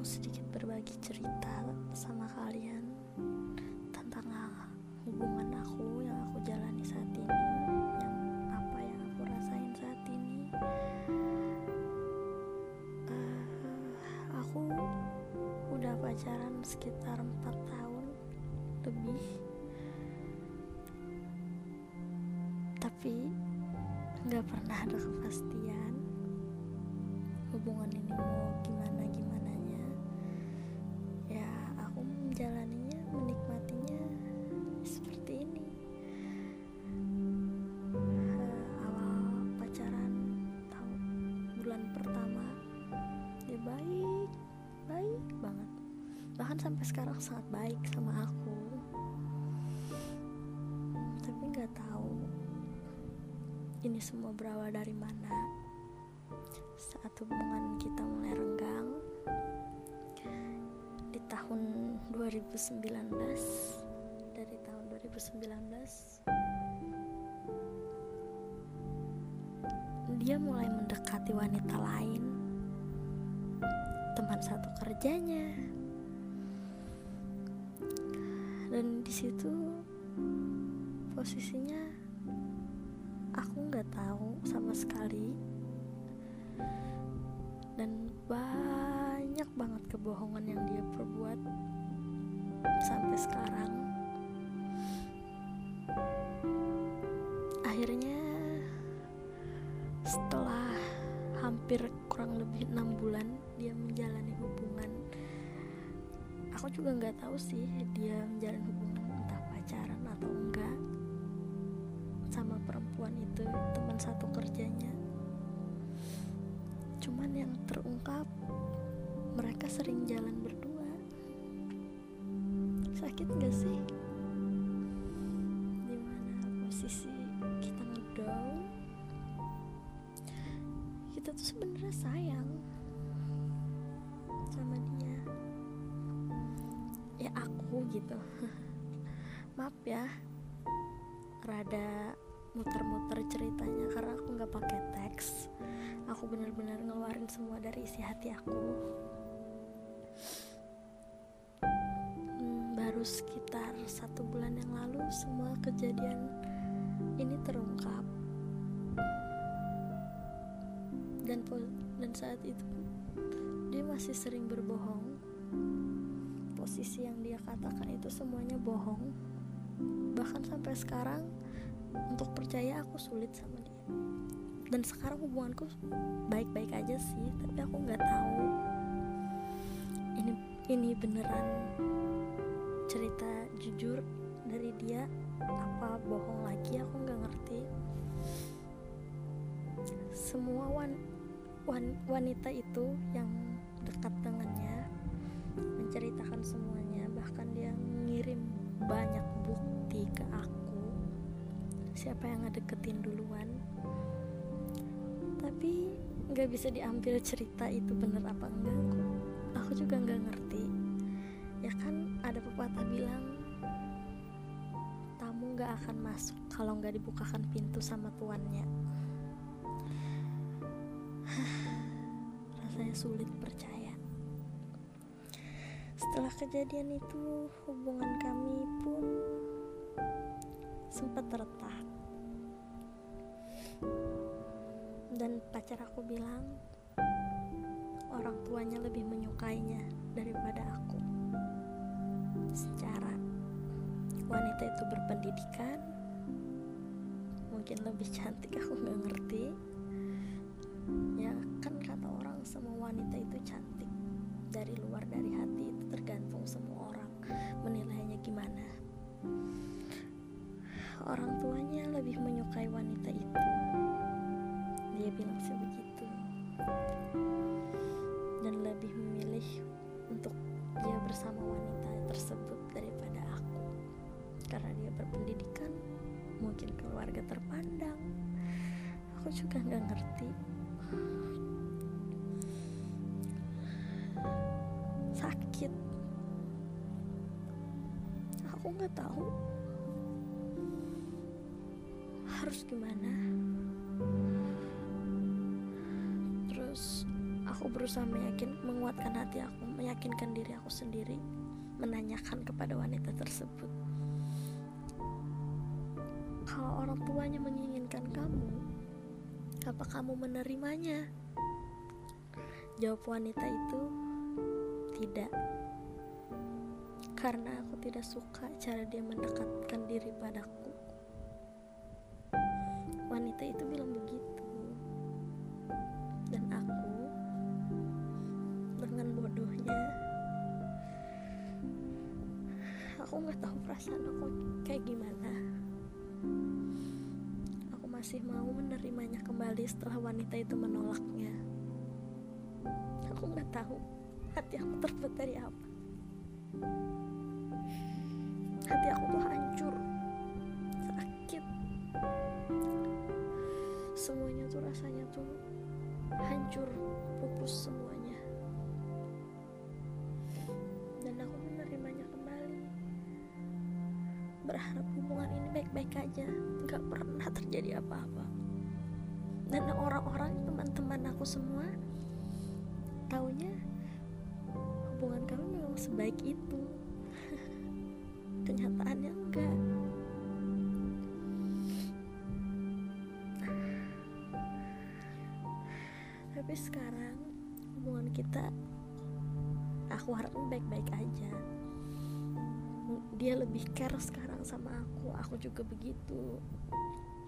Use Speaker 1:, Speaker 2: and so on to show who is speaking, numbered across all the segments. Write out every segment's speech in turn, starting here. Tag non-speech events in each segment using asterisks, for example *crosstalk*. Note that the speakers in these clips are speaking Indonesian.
Speaker 1: mau sedikit berbagi cerita sama kalian Tentang hubungan aku yang aku jalani saat ini Yang apa yang aku rasain saat ini. Uh, Aku udah pacaran sekitar 4 tahun lebih. Tapi nggak pernah ada kepastian hubungan ini mau gimana gimana menjalaninya menikmatinya seperti ini. Awal pacaran tahun bulan pertama dia baik baik banget. Bahkan sampai sekarang sangat baik sama aku. Tapi nggak tahu ini semua berawal dari mana. Saat hubungan 2019 dari tahun 2019 dia mulai mendekati wanita lain teman satu kerjanya. Dan di situ posisinya aku nggak tahu sama sekali. Dan banyak banget kebohongan yang dia perbuat sampai sekarang. Akhirnya setelah hampir kurang lebih enam bulan dia menjalani hubungan aku juga nggak tahu sih dia menjalani hubungan entah pacaran atau enggak sama perempuan itu teman satu kerjanya. Cuman yang terungkap mereka sering jalan berdua sakit gak sih? Di mana posisi kita ngedown? Kita tuh sebenarnya sayang sama dia. Ya aku gitu. *laughs* Maaf ya rada muter-muter ceritanya karena aku nggak pakai teks. Aku benar-benar ngeluarin semua dari isi hati aku baru sekitar satu bulan yang lalu semua kejadian ini terungkap. Dan dan saat itu dia masih sering berbohong. Posisi yang dia katakan itu semuanya bohong. Bahkan sampai sekarang untuk percaya aku sulit sama dia. Dan sekarang hubunganku baik-baik aja sih tapi aku nggak tahu. Ini ini beneran cerita jujur dari dia apa bohong lagi aku nggak ngerti. Semua wan, wan, wanita itu yang dekat dengannya menceritakan semuanya bahkan dia ngirim banyak bukti ke aku. Siapa yang ngedeketin duluan? Tapi nggak bisa diambil cerita itu bener apa enggak. Aku, aku juga nggak ngerti nggak akan masuk kalau nggak dibukakan pintu sama tuannya. *sighs* Rasanya sulit percaya. Setelah kejadian itu hubungan kami pun sempat retak dan pacar aku bilang orang tuanya lebih menyukainya daripada aku secara wanita itu berpendidikan mungkin lebih cantik *laughs* aku nggak ngerti. Ya kan kata orang semua wanita itu cantik. Dari luar dari hati itu tergantung semua orang menilainya gimana. Orang tuanya lebih menyukai wanita itu. Dia bilang sebegitu berpendidikan mungkin keluarga terpandang. Aku juga nggak ngerti. Sakit. Aku nggak tahu. Harus gimana? Terus aku berusaha meyakin menguatkan hati aku meyakinkan diri aku sendiri menanyakan kepada wanita tersebut kalau orang tuanya menginginkan kamu apa kamu menerimanya jawab wanita itu tidak karena aku tidak suka cara dia mendekatkan diri padaku. Wanita itu bilang begitu, dan aku dengan bodohnya, aku nggak tahu perasaan aku kayak gimana. Masih mau menerimanya kembali setelah wanita itu menolaknya. Aku nggak tahu hati aku terbuat dari apa. Hati aku tuh hancur sakit. Semuanya tuh rasanya tuh hancur pupus semuanya berharap hubungan ini baik-baik aja. Nggak pernah terjadi apa-apa. Dan orang-orang teman-teman aku semua taunya hubungan kami memang sebaik itu. *laughs* Kenyataannya enggak. Tapi sekarang hubungan kita aku harap baik-baik aja dia lebih care sekarang sama aku. Aku juga begitu.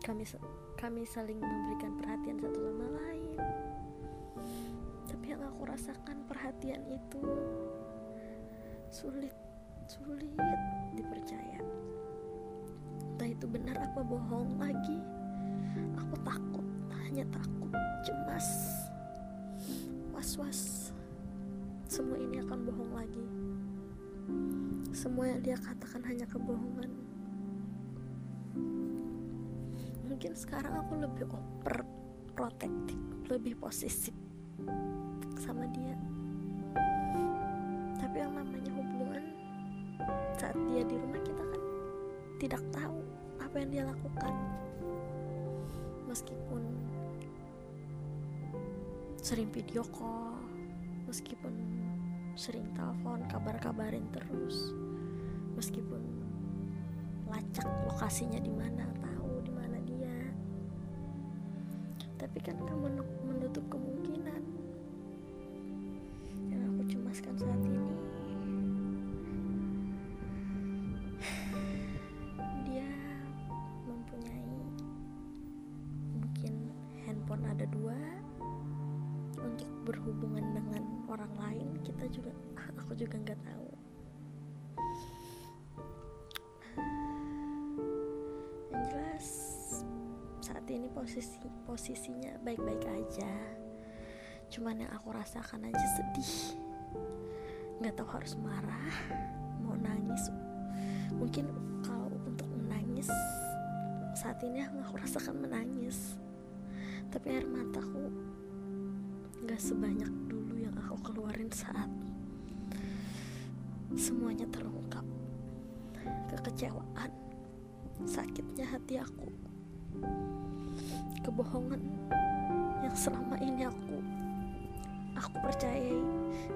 Speaker 1: Kami kami saling memberikan perhatian satu sama lain. Tapi yang aku rasakan perhatian itu sulit sulit dipercaya. Entah itu benar apa bohong lagi aku takut hanya takut cemas was-was. Semua ini akan bohong lagi semua yang dia katakan hanya kebohongan. Mungkin sekarang aku lebih over protektif lebih posesif sama dia. Tapi yang namanya hubungan saat dia di rumah kita kan tidak tahu apa yang dia lakukan. Meskipun sering video call meskipun sering telepon kabar-kabarin terus. Meskipun lacak lokasinya di mana tahu di mana dia. Tapi kan kamu menutup kemungkinan. Yang aku cemaskan saat ini kita juga *laughs* aku juga nggak tahu. Yang jelas saat ini posisi posisinya baik-baik aja. Cuman yang aku rasakan aja sedih. Nggak tahu harus marah mau nangis. Mungkin kalau untuk menangis saat ini yang aku rasakan menangis. Tapi air mataku nggak sebanyak yang aku keluarin saat semuanya terungkap. Kekecewaan sakitnya hati aku. Kebohongan yang selama ini aku aku percayai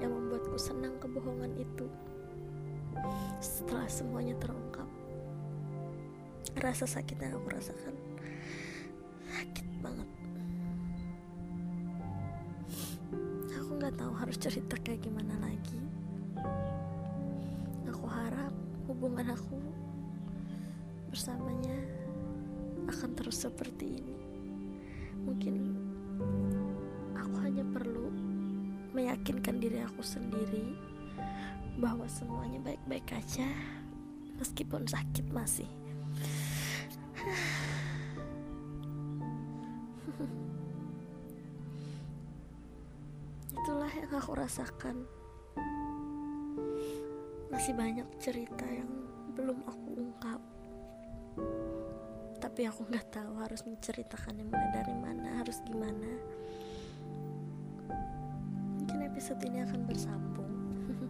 Speaker 1: yang membuatku senang kebohongan itu. Setelah semuanya terungkap rasa sakit yang aku rasakan tahu harus cerita kayak gimana lagi. Aku harap hubungan aku bersamanya akan terus seperti ini. Mungkin aku hanya perlu meyakinkan diri aku sendiri bahwa semuanya baik-baik aja meskipun sakit masih *sighs* *laughs* yang aku rasakan? Masih banyak cerita yang belum aku ungkap. Tapi aku nggak tahu harus menceritakannya mulai dari mana harus gimana. Mungkin episode ini akan bersambung. *laughs*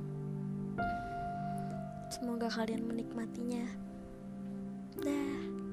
Speaker 1: Semoga kalian menikmatinya. Dah